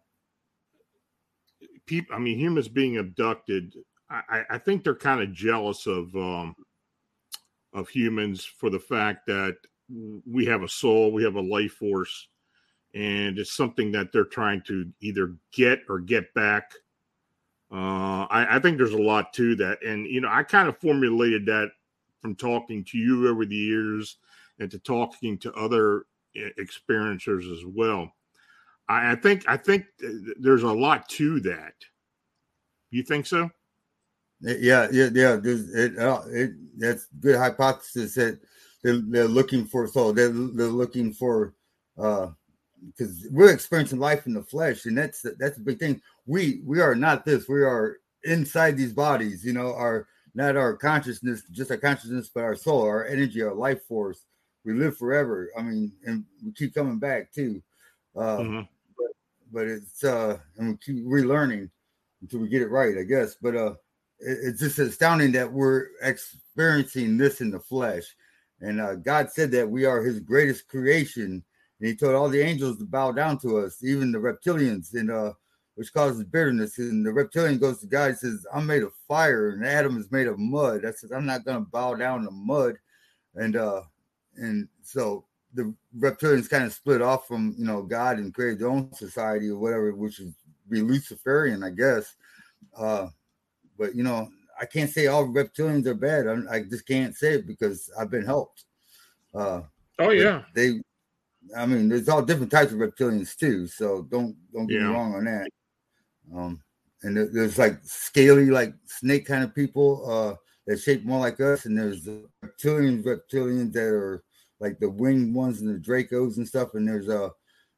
people, I mean, humans being abducted, I, I think they're kind of jealous of um, of humans for the fact that we have a soul, we have a life force, and it's something that they're trying to either get or get back. Uh, I, I think there's a lot to that, and you know, I kind of formulated that from talking to you over the years and to talking to other experiencers as well. I, I think I think there's a lot to that. You think so? Yeah, yeah, yeah. There's, it, uh, it, that's good hypothesis that they're, they're looking for. So they're they're looking for uh because we're experiencing life in the flesh, and that's that's a big thing. We we are not this. We are inside these bodies. You know, our not our consciousness, just our consciousness, but our soul, our energy, our life force. We live forever. I mean, and we keep coming back too. Uh, mm-hmm but it's uh and we keep relearning until we get it right, I guess. But uh it, it's just astounding that we're experiencing this in the flesh. And uh, God said that we are his greatest creation. And he told all the angels to bow down to us, even the reptilians, and uh which causes bitterness. And the reptilian goes to God and says, I'm made of fire, and Adam is made of mud. I said, I'm not gonna bow down to mud. And uh and so the reptilians kind of split off from you know God and created their own society or whatever, which is be Luciferian, I guess. Uh, but you know, I can't say all reptilians are bad. I'm, i just can't say it because I've been helped. Uh, oh yeah, they. I mean, there's all different types of reptilians too. So don't don't get yeah. me wrong on that. Um, and there's like scaly, like snake kind of people uh, that shape more like us, and there's reptilians, reptilians that are like the winged ones and the Dracos and stuff. And there's uh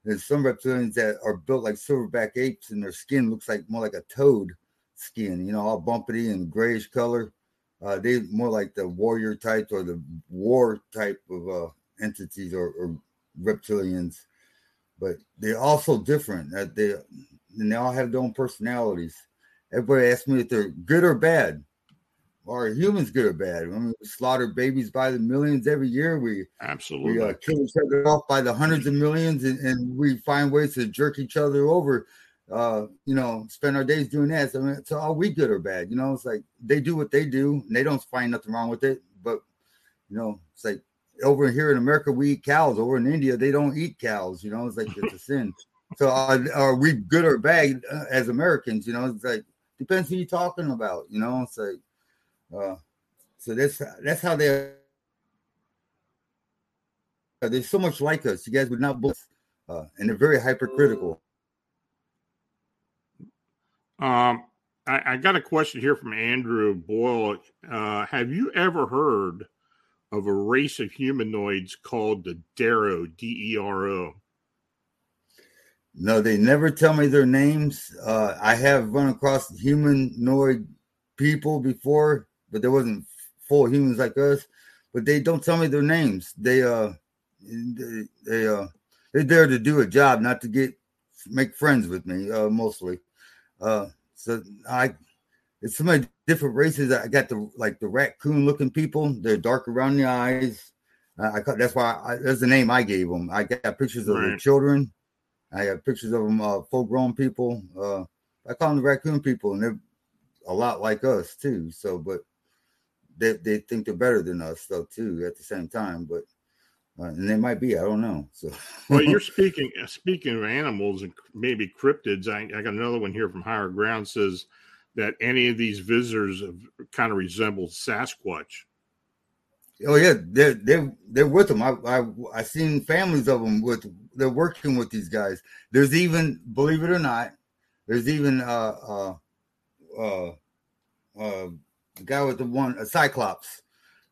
there's some reptilians that are built like silverback apes, and their skin looks like more like a toad skin, you know, all bumpy and grayish color. Uh, they more like the warrior types or the war type of uh, entities or, or reptilians, but they're also different. Uh, they and they all have their own personalities. Everybody asks me if they're good or bad are humans good or bad? I mean, we slaughter babies by the millions every year. We absolutely we, uh, kill each other off by the hundreds of millions, and, and we find ways to jerk each other over. Uh, you know, spend our days doing that. So, I mean, so are we good or bad? You know, it's like they do what they do, and they don't find nothing wrong with it. But you know, it's like over here in America, we eat cows. Over in India, they don't eat cows. You know, it's like it's a sin. So are, are we good or bad uh, as Americans? You know, it's like depends who you're talking about. You know, it's like uh, so that's that's how they're. They're so much like us. You guys would not believe, uh, and they're very hypercritical. Um, I, I, got a question here from Andrew Boyle. Uh, have you ever heard of a race of humanoids called the Dero? D E R O. No, they never tell me their names. Uh, I have run across humanoid people before, but there wasn't full humans like us. But they don't tell me their names. They uh they, they uh they're there to do a job, not to get make friends with me, uh mostly. Uh so I it's so many different races. I got the like the raccoon looking people, they're dark around the eyes. Uh, I that's why I, that's the name I gave them. I got pictures of right. the children. I got pictures of them, uh, full grown people. Uh, I call them the raccoon people, and they're a lot like us too. So, but they, they think they're better than us though too at the same time but uh, and they might be i don't know so well you're speaking uh, speaking of animals and maybe cryptids I, I, got another one here from higher ground says that any of these visitors kind of resemble sasquatch oh yeah they're they're they're with them i i i seen families of them with they're working with these guys there's even believe it or not there's even uh uh uh uh the guy with the one a Cyclops,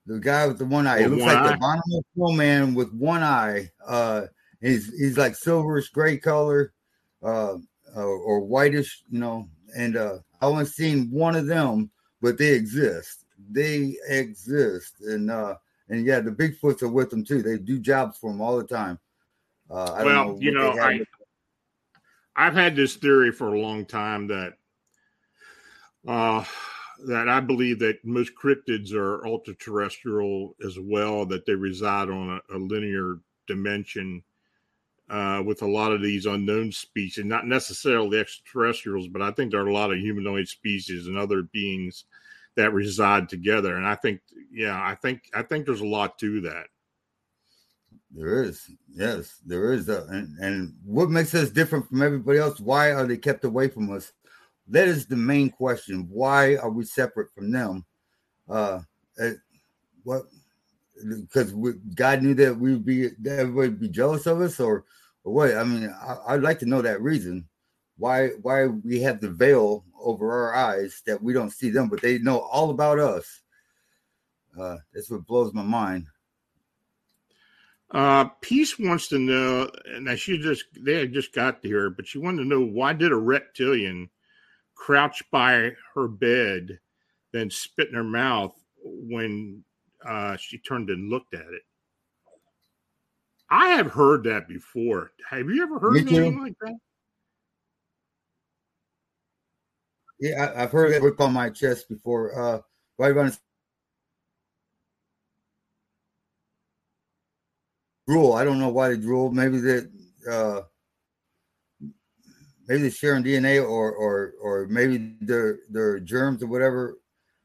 the guy with the one eye. It looks like eye. the Abominable Man with one eye. Uh, he's he's like silverish gray color. Uh, uh, or whitish, you know. And uh, I only seen one of them, but they exist. They exist, and uh, and yeah, the Bigfoots are with them too. They do jobs for them all the time. Uh, well, know you know, I I've had this theory for a long time that uh, that I believe that most cryptids are ultra terrestrial as well, that they reside on a, a linear dimension uh, with a lot of these unknown species, not necessarily extraterrestrials, but I think there are a lot of humanoid species and other beings that reside together. And I think, yeah, I think I think there's a lot to that. There is, yes, there is. A, and, and what makes us different from everybody else? Why are they kept away from us? That is the main question. Why are we separate from them? Uh, uh what? Because God knew that we'd be that everybody would be jealous of us, or, or what? I mean, I, would like to know that reason. Why? Why we have the veil over our eyes that we don't see them, but they know all about us. Uh, that's what blows my mind. Uh, Peace wants to know, and she just they had just got to here, but she wanted to know why did a reptilian crouch by her bed, then spit in her mouth when uh, she turned and looked at it. I have heard that before. Have you ever heard anything like that? Yeah, I, have heard it whip on my chest before. Uh, right drool. I don't know why they drool. Maybe that uh, maybe they're sharing DNA or or or maybe they're they're germs or whatever.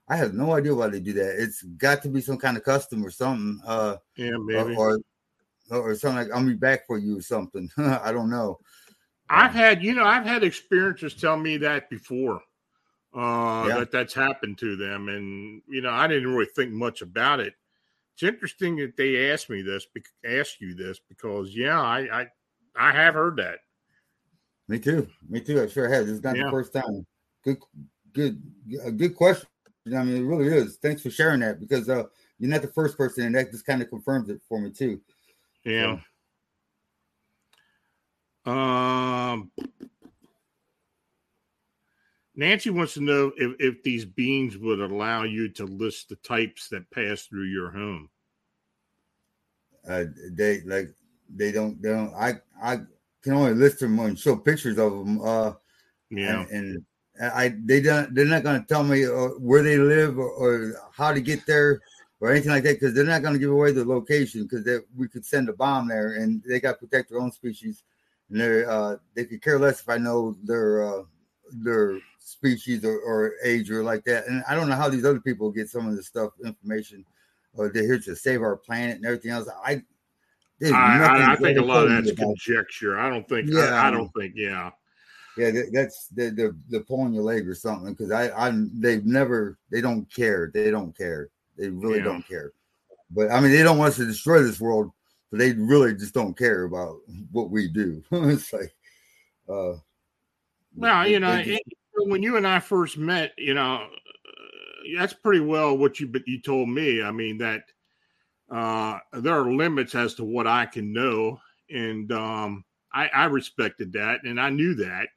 I have no idea why they do that. It's got to be some kind of custom or something. Uh, yeah, maybe. Or, or something like I'll be back for you or something. I don't know. I've had, you know, I've had experiences tell me that before. Uh, yeah. that that's happened to them, and you know, I didn't really think much about it it's interesting that they asked me this, ask you this, because yeah, I, I, I have heard that. Me too. Me too. I sure have. This is not yeah. the first time. Good, good, a good question. I mean, it really is. Thanks for sharing that because uh, you're not the first person, and that just kind of confirms it for me too. Yeah. So. Um. Nancy wants to know if, if these beans would allow you to list the types that pass through your home. Uh, they like they don't they don't I I can only list them and show pictures of them. Uh, yeah, and, and I they don't they're not going to tell me uh, where they live or, or, how to get there or anything like that because they're not going to give away the location because we could send a bomb there and they got to protect their own species and they uh they could care less if I know their uh their species or, or, age or like that. And I don't know how these other people get some of this stuff, information, or they're here to save our planet and everything else. I, I, I think a lot of that's conjecture. I don't think. Yeah, I, I don't think. Yeah. Yeah, that's they're, they're, they're pulling your leg or something because I I they've never they don't care they don't care they really yeah. don't care, but I mean they don't want us to destroy this world, but they really just don't care about what we do. it's like, uh, well, you know, when you and I first met, you know, uh, that's pretty well what you you told me. I mean that uh, there are limits as to what I can know, and um, I, I respected that, and I knew that,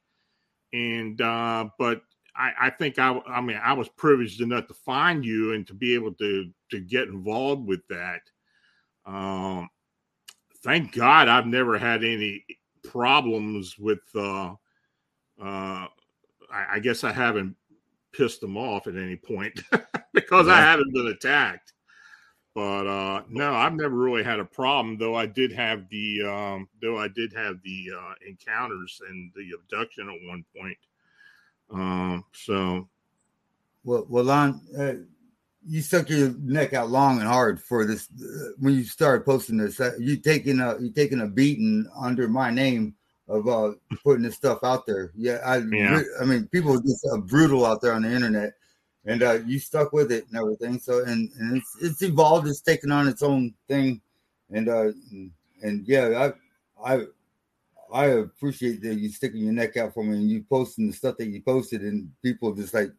and uh, but I, I think I, I mean, I was privileged enough to find you and to be able to to get involved with that. Um, thank God I've never had any problems with uh, uh, I, I guess I haven't pissed them off at any point because. I haven't been attacked. But uh, no, I've never really had a problem. Though I did have the um, though I did have the uh, encounters and the abduction at one point. Um, so, well, well, Lon, uh, you stuck your neck out long and hard for this uh, when you started posting this. Uh, you taking a you taking a beating under my name of uh, putting this stuff out there. Yeah, I, yeah. I mean, people are just uh, brutal out there on the internet, and uh, you stuck with it and everything. So, and, and it's it's evolved. It's taken on its own thing, and uh, and, yeah, I I I appreciate that you sticking your neck out for me and you posting the stuff that you posted, and people just like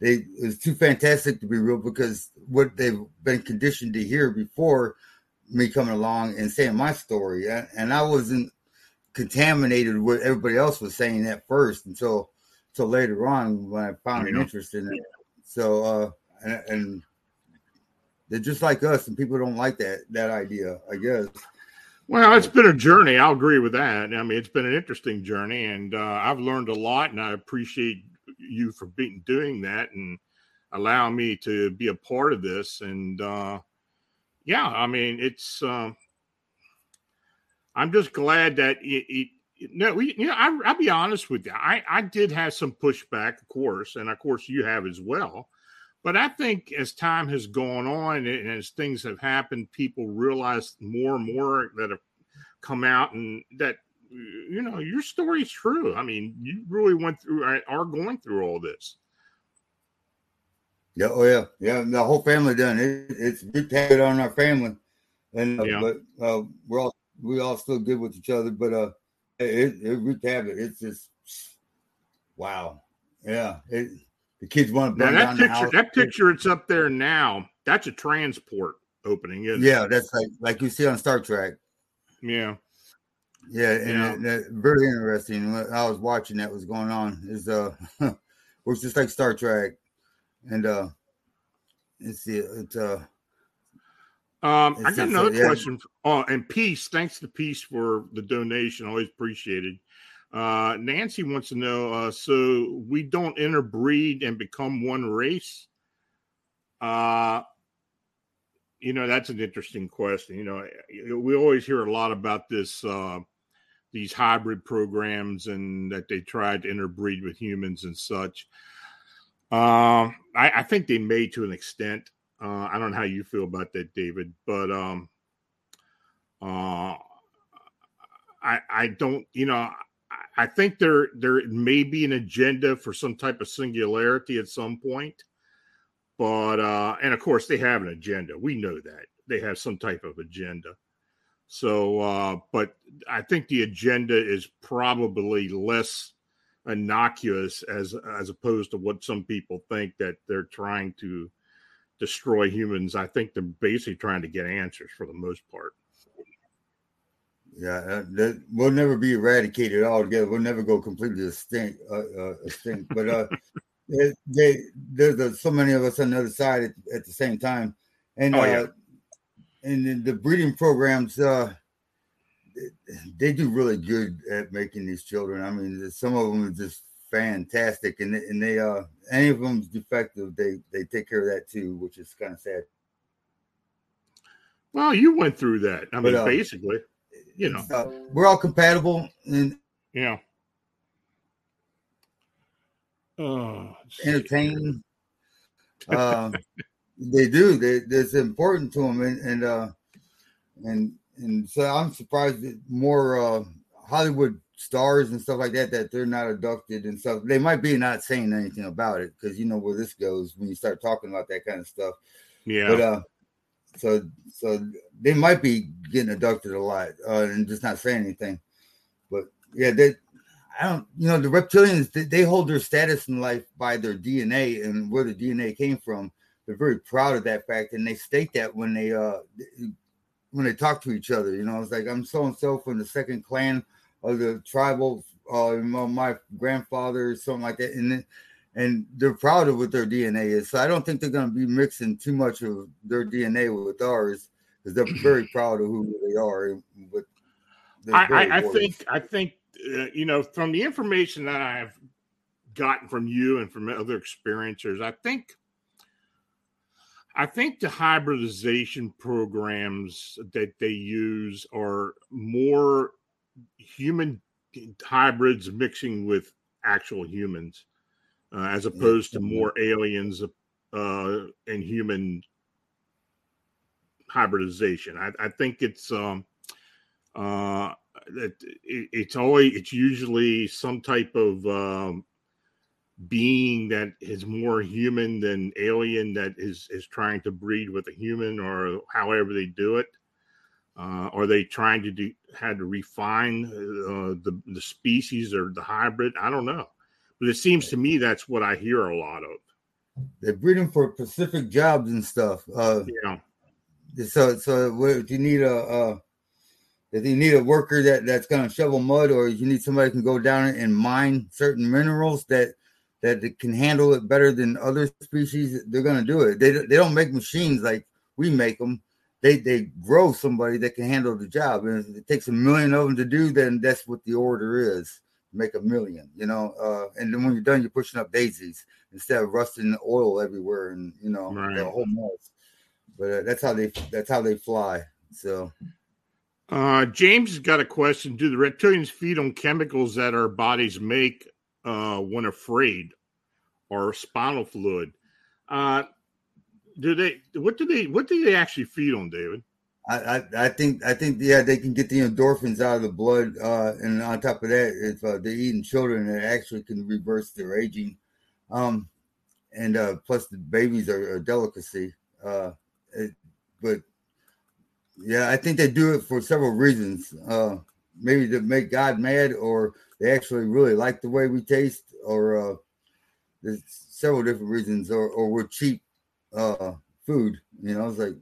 they it's too fantastic to be real because what they've been conditioned to hear before me coming along and saying my story, and, and I wasn't contaminated what everybody else was saying at first until until later on when I found an interest in it. So uh and, and they're just like us, and people don't like that that idea, I guess. Well, it's been a journey. I'll agree with that. I mean, it's been an interesting journey, and uh, I've learned a lot, and I appreciate you for being doing that and allowing me to be a part of this. And uh, yeah, I mean, it's. Uh, I'm just glad that it. it no, we, you know, I, I'll be honest with you. I, I did have some pushback, of course, and of course you have as well. But I think as time has gone on and as things have happened, people realize more and more that have come out and that you know your story's true. I mean, you really went through are going through all this. Yeah, oh yeah, yeah. The whole family done it. It's have it on our family, and uh, yeah. but uh, we're all we all still good with each other. But uh, it it wreaked havoc. It's just wow. Yeah, it the kids want to burn now that picture. That picture, it's up there now. That's a transport opening, isn't yeah, it? that's like like you see on Star Trek. Yeah, yeah, and yeah. It, it, very interesting. I was watching that was going on is uh, it was just like Star Trek, and uh, it's it's uh. Um, I got another yeah. question. Oh, and peace. Thanks to peace for the donation. Always appreciated. Uh, Nancy wants to know uh, so we don't interbreed and become one race? Uh, you know, that's an interesting question. You know, we always hear a lot about this, uh, these hybrid programs and that they tried to interbreed with humans and such. Uh, I, I think they may to an extent. Uh, I don't know how you feel about that, David, but um, uh, I I don't you know I think there there may be an agenda for some type of singularity at some point, but uh, and of course they have an agenda. We know that they have some type of agenda. So, uh, but I think the agenda is probably less innocuous as as opposed to what some people think that they're trying to destroy humans. I think they're basically trying to get answers for the most part. Yeah, uh, that will never be eradicated altogether. We'll never go completely extinct. Uh, uh, extinct. But uh, they, they, there's a, so many of us on the other side at, at the same time, and oh, yeah. uh, and the breeding programs, uh, they do really good at making these children. I mean, some of them are just fantastic, and and they uh, any of them is defective, they they take care of that too, which is kind of sad. Well, you went through that. I mean, uh, basically you know, uh, we're all compatible and yeah. Oh, entertaining. uh, they do. They, it's important to them, and and uh, and and so I'm surprised that more uh, Hollywood stars and stuff like that that they're not abducted and stuff. They might be not saying anything about it because you know where this goes when you start talking about that kind of stuff. Yeah. But uh, so so they might be getting abducted a lot uh, and just not saying anything. But yeah, they I don't you know the reptilians they, they hold their status in life by their DNA and where the DNA came from. They're very proud of that fact, and they state that when they uh when they talk to each other. You know, it's like I'm so and so from the second clan of the tribal uh my grandfather, or something like that, and and they're proud of what their DNA is. So I don't think they're going to be mixing too much of their DNA with ours because they're very proud of who they are. But I, I, think I think uh, you know from the information that I've gotten from you and from other experiencers, I think I think the hybridization programs that they use are more human hybrids mixing with actual humans uh, as opposed to more aliens uh, and human hybridization. I, I think it's um, uh, it, it's always it's usually some type of um, being that is more human than alien that is is trying to breed with a human or however they do it. Uh, are they trying to do had to refine uh, the the species or the hybrid? I don't know. But it seems to me that's what I hear a lot of. They're breeding for specific jobs and stuff. Uh, yeah. So, so if you need a, if you need a worker that that's going to shovel mud, or you need somebody who can go down and mine certain minerals that that can handle it better than other species, they're going to do it. They they don't make machines like we make them. They they grow somebody that can handle the job, and if it takes a million of them to do, then that's what the order is. Make a million, you know. Uh, and then when you're done, you're pushing up daisies instead of rusting oil everywhere, and you know right. the whole mess. But uh, that's how they that's how they fly. So. Uh, James has got a question. Do the reptilians feed on chemicals that our bodies make uh, when afraid or spinal fluid? Uh, do they? What do they? What do they actually feed on, David? I, I, I think I think yeah they can get the endorphins out of the blood, uh, and on top of that, if uh, they're eating children, it actually can reverse their aging. Um, and uh, plus the babies are a delicacy. Uh, it, but yeah, I think they do it for several reasons. Uh, maybe to make God mad, or they actually really like the way we taste, or uh, there's several different reasons, or, or we're cheap uh, food. You know, it's like,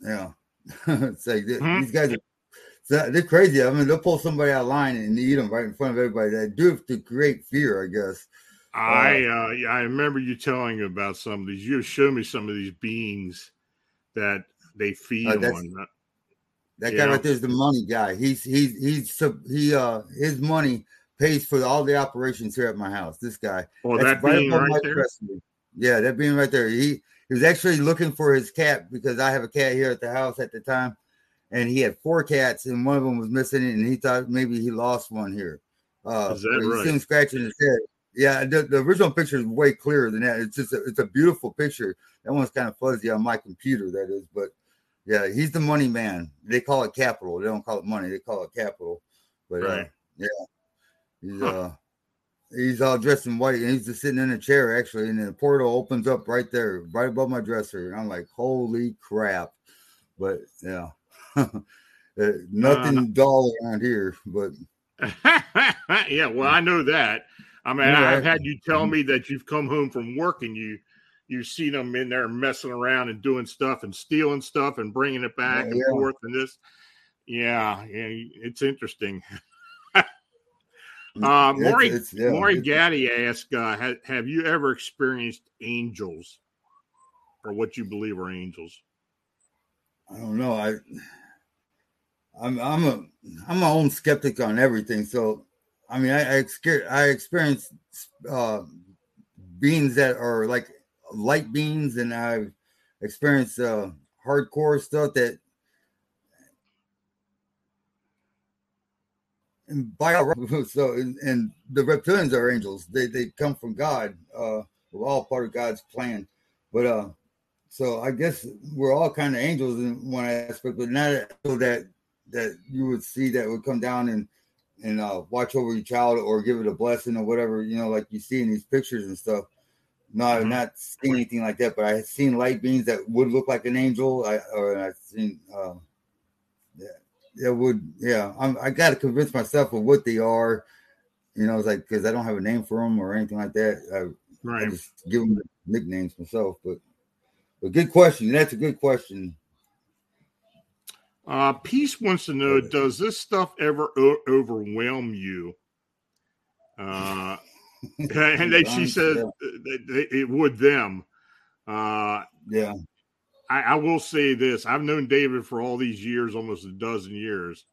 yeah, it's like mm-hmm. these guys are they're crazy. I mean, they'll pull somebody out of line and eat them right in front of everybody. They do it to create fear, I guess. I uh, I remember you telling about some of these. You showed me some of these beans that they feed uh, on. That guy right there is the money guy. He's he's he's he uh his money pays for all the operations here at my house. This guy. Oh, That's that right being right there. Yeah, that being right there. He he was actually looking for his cat because I have a cat here at the house at the time, and he had four cats and one of them was missing, and he thought maybe he lost one here. Uh, is that right? He scratching his head. Yeah, the, the original picture is way clearer than that. It's just a, it's a beautiful picture. That one's kind of fuzzy on my computer, that is. But yeah, he's the money man. They call it capital. They don't call it money. They call it capital. But uh, right. uh, yeah, he's huh. uh he's all dressed in white and he's just sitting in a chair actually, and the portal opens up right there, right above my dresser. And I'm like, holy crap! But yeah, uh, nothing uh, dull around here. But yeah, well, I know that. I mean, yeah. I've had you tell mm-hmm. me that you've come home from work and you you see them in there messing around and doing stuff and stealing stuff and bringing it back yeah, and yeah. forth and this. Yeah, yeah, it's interesting. uh, Maury, it's, it's, yeah, Maury Gaddy asked, uh, have, have you ever experienced angels or what you believe are angels? I don't know. I, I'm, I'm a, I'm my own skeptic on everything. So I mean, I I, I experienced uh, beans that are like light beings and I've experienced uh, hardcore stuff that. And by so and, and, the reptilians are angels. They they come from God. Uh, we're all part of God's plan. But uh, so I guess we're all kind of angels in one aspect, but not so that that you would see that would come down and and uh, watch over your child or give it a blessing or whatever, you know, like you see in these pictures and stuff. No, I've mm-hmm. not seen anything like that, but I've seen light beings that would look like an angel. I or I've seen, uh, that would, yeah. I'm, I got to convince myself of what they are. You know, it's like because I don't have a name for them or anything like that. I, right. I just give them the nicknames myself. But, but good question. That's a good question. Uh, Peace wants to know: Does this stuff ever o- overwhelm you? Uh, and they, she says it would them. Uh, yeah. I, I, will say this: I've known David for all these years, almost a dozen years.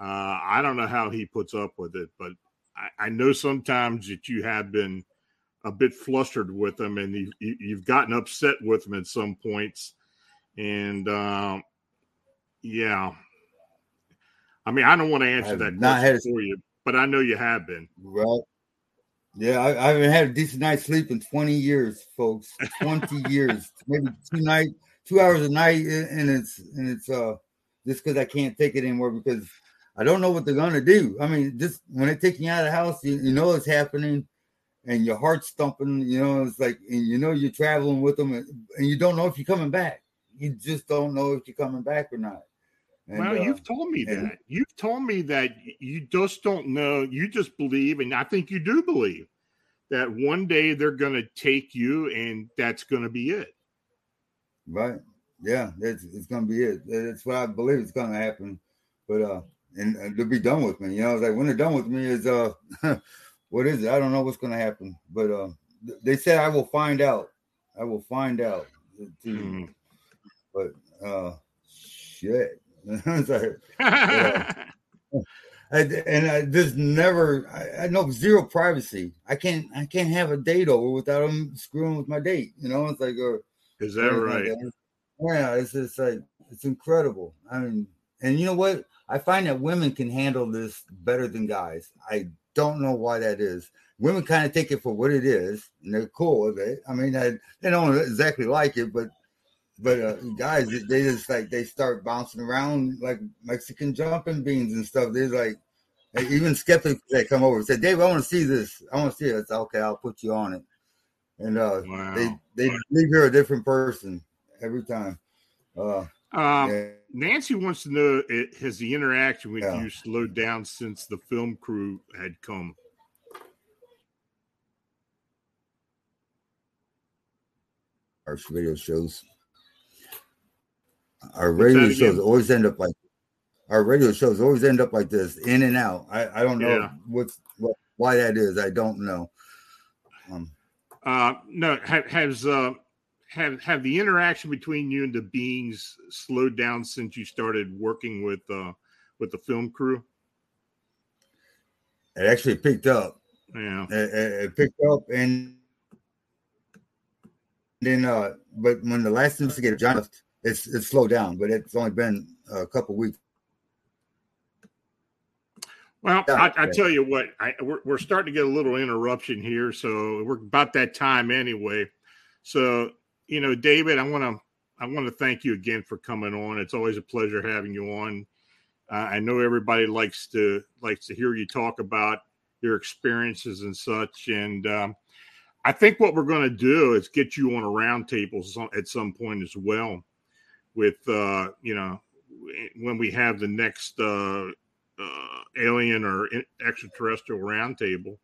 Uh, I don't know how he puts up with it, but I, I, know sometimes that you have been a bit flustered with him, and you, have gotten upset with him at some points. And um, yeah. I mean, I don't want to answer that question for you, but I know you have been. Well, yeah, I, I, haven't had a decent night's sleep in 20 years, folks. 20 years, maybe two night, two hours a night, and it's and it's uh just because I can't take it anymore because I don't know what they're gonna do. I mean, just when they take you out of the house, you, you know it's happening, and your heart's thumping. You know, it's like, and you know you're traveling with them, and, and you don't know if you're coming back. You just don't know if you're coming back or not. And, well, uh, you've told me and, that. You've told me that you just don't know. You just believe, and I think you do believe that one day they're going to take you, and that's going to be it. Right. Yeah, it's, it's to be it. That's what I believe is going to happen. but uh, and, and to be done with me, you know, I was like when they're done with me is uh, what is it? I don't know what's gonna happen, but uh, they said I will find out. I will find out. Mm. But uh, shit. like, yeah. and I just never. I, I, know zero privacy. I can't. I can't have a date over without them screwing with my date. You know, it's like, uh, is that right? Yeah, it's just like it's incredible. I mean, and you know what? I find that women can handle this better than guys. I don't know why that is. Women kind of take it for what it is, and they're cool with it. I mean, I, they don't exactly like it, but but uh, guys, they just like they start bouncing around like Mexican jumping beans and stuff. They're like, even skeptics that come over and say, "Dave, I want to see this. I want to see it." It's okay. I'll put you on it, and uh, wow. they they leave you're a different person every time. Uh, um. Nancy wants to know: Has the interaction with yeah. you slowed down since the film crew had come? Our radio shows, our radio shows always end up like our radio shows always end up like this, in and out. I, I don't know yeah. what's what, why that is. I don't know. Uh, no, has uh, have have the interaction between you and the beings slowed down since you started working with uh with the film crew? It actually picked up. Yeah, it, it picked up, and then uh, but when the last investigator John left, it's it's slowed down, but it's only been a couple weeks. Well, I, I, tell you what, I, we're, we're starting to get a little interruption here, so we're about that time anyway. So you know, David, I want to I want to thank you again for coming on. It's always a pleasure having you on. Uh, I know everybody likes to likes to hear you talk about your experiences and such, and um, I think what we're going to do is get you on a roundtable at some point as well, with uh, you know when we have the next uh, uh alien or extraterrestrial roundtable.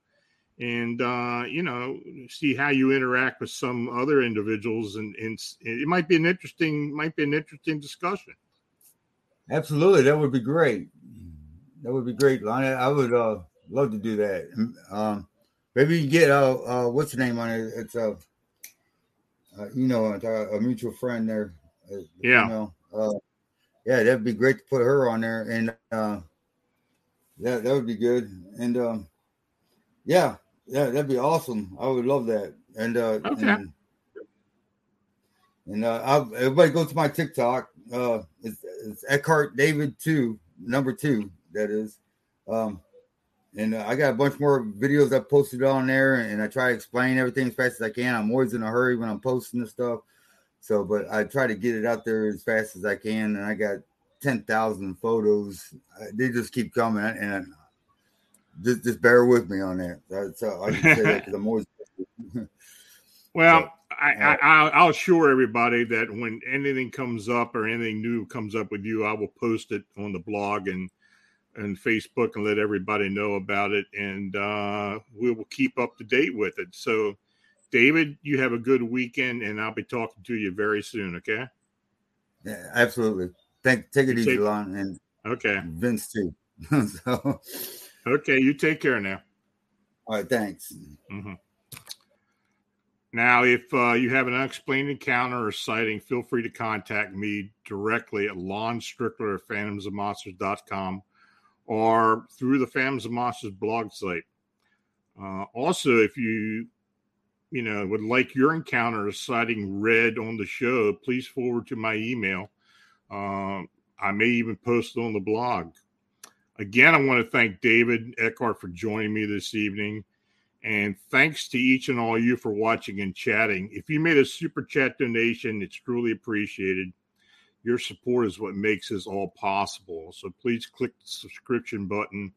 And uh, you know see how you interact with some other individuals and, and it might be an interesting might be an interesting discussion. Absolutely. That would be great. That would be great Lonnie. i would uh, love to do that. Um, maybe you get uh, uh, what's the name on it? It's a uh, uh, you know a, a, mutual friend there. Uh, yeah. you know, uh, yeah that'd be great to put her on there. And uh, that that would be good and um, yeah yeah, that'd be awesome. I would love that. And uh, okay. and, and uh, I'll, everybody go to my TikTok. Uh, it's, it's Eckhart David two number two. That is. Um, and uh, I got a bunch more videos I posted on there, and I try to explain everything as fast as I can. I'm always in a hurry when I'm posting this stuff, so but I try to get it out there as fast as I can. And I got ten thousand photos. They just keep coming, and just just bear with me on that. That's uh, I can say that because I'm always. well, so, I, uh, I I'll assure everybody that when anything comes up or anything new comes up with you, I will post it on the blog and and Facebook and let everybody know about it, and uh, we will keep up to date with it. So, David, you have a good weekend, and I'll be talking to you very soon. Okay. Yeah, absolutely. Thank take it you easy, take, Lon, and okay, Vince too. so. Okay, you take care now. All right, thanks. Mm-hmm. Now, if uh, you have an unexplained encounter or sighting, feel free to contact me directly at Lon Strickler at phantomsandmonsters.com or through the Phantoms and Monsters blog site. Uh, also, if you you know would like your encounter or sighting read on the show, please forward to my email. Uh, I may even post it on the blog. Again, I want to thank David Eckhart for joining me this evening. And thanks to each and all you for watching and chatting. If you made a super chat donation, it's truly appreciated. Your support is what makes this all possible. So please click the subscription button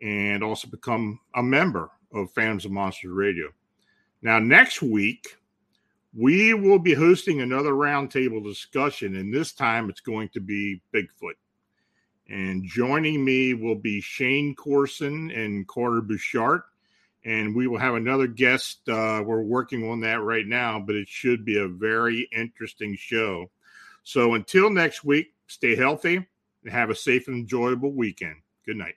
and also become a member of Phantoms and Monsters Radio. Now, next week, we will be hosting another roundtable discussion, and this time it's going to be Bigfoot. And joining me will be Shane Corson and Carter Buschardt. And we will have another guest. Uh, we're working on that right now, but it should be a very interesting show. So until next week, stay healthy, and have a safe and enjoyable weekend. Good night.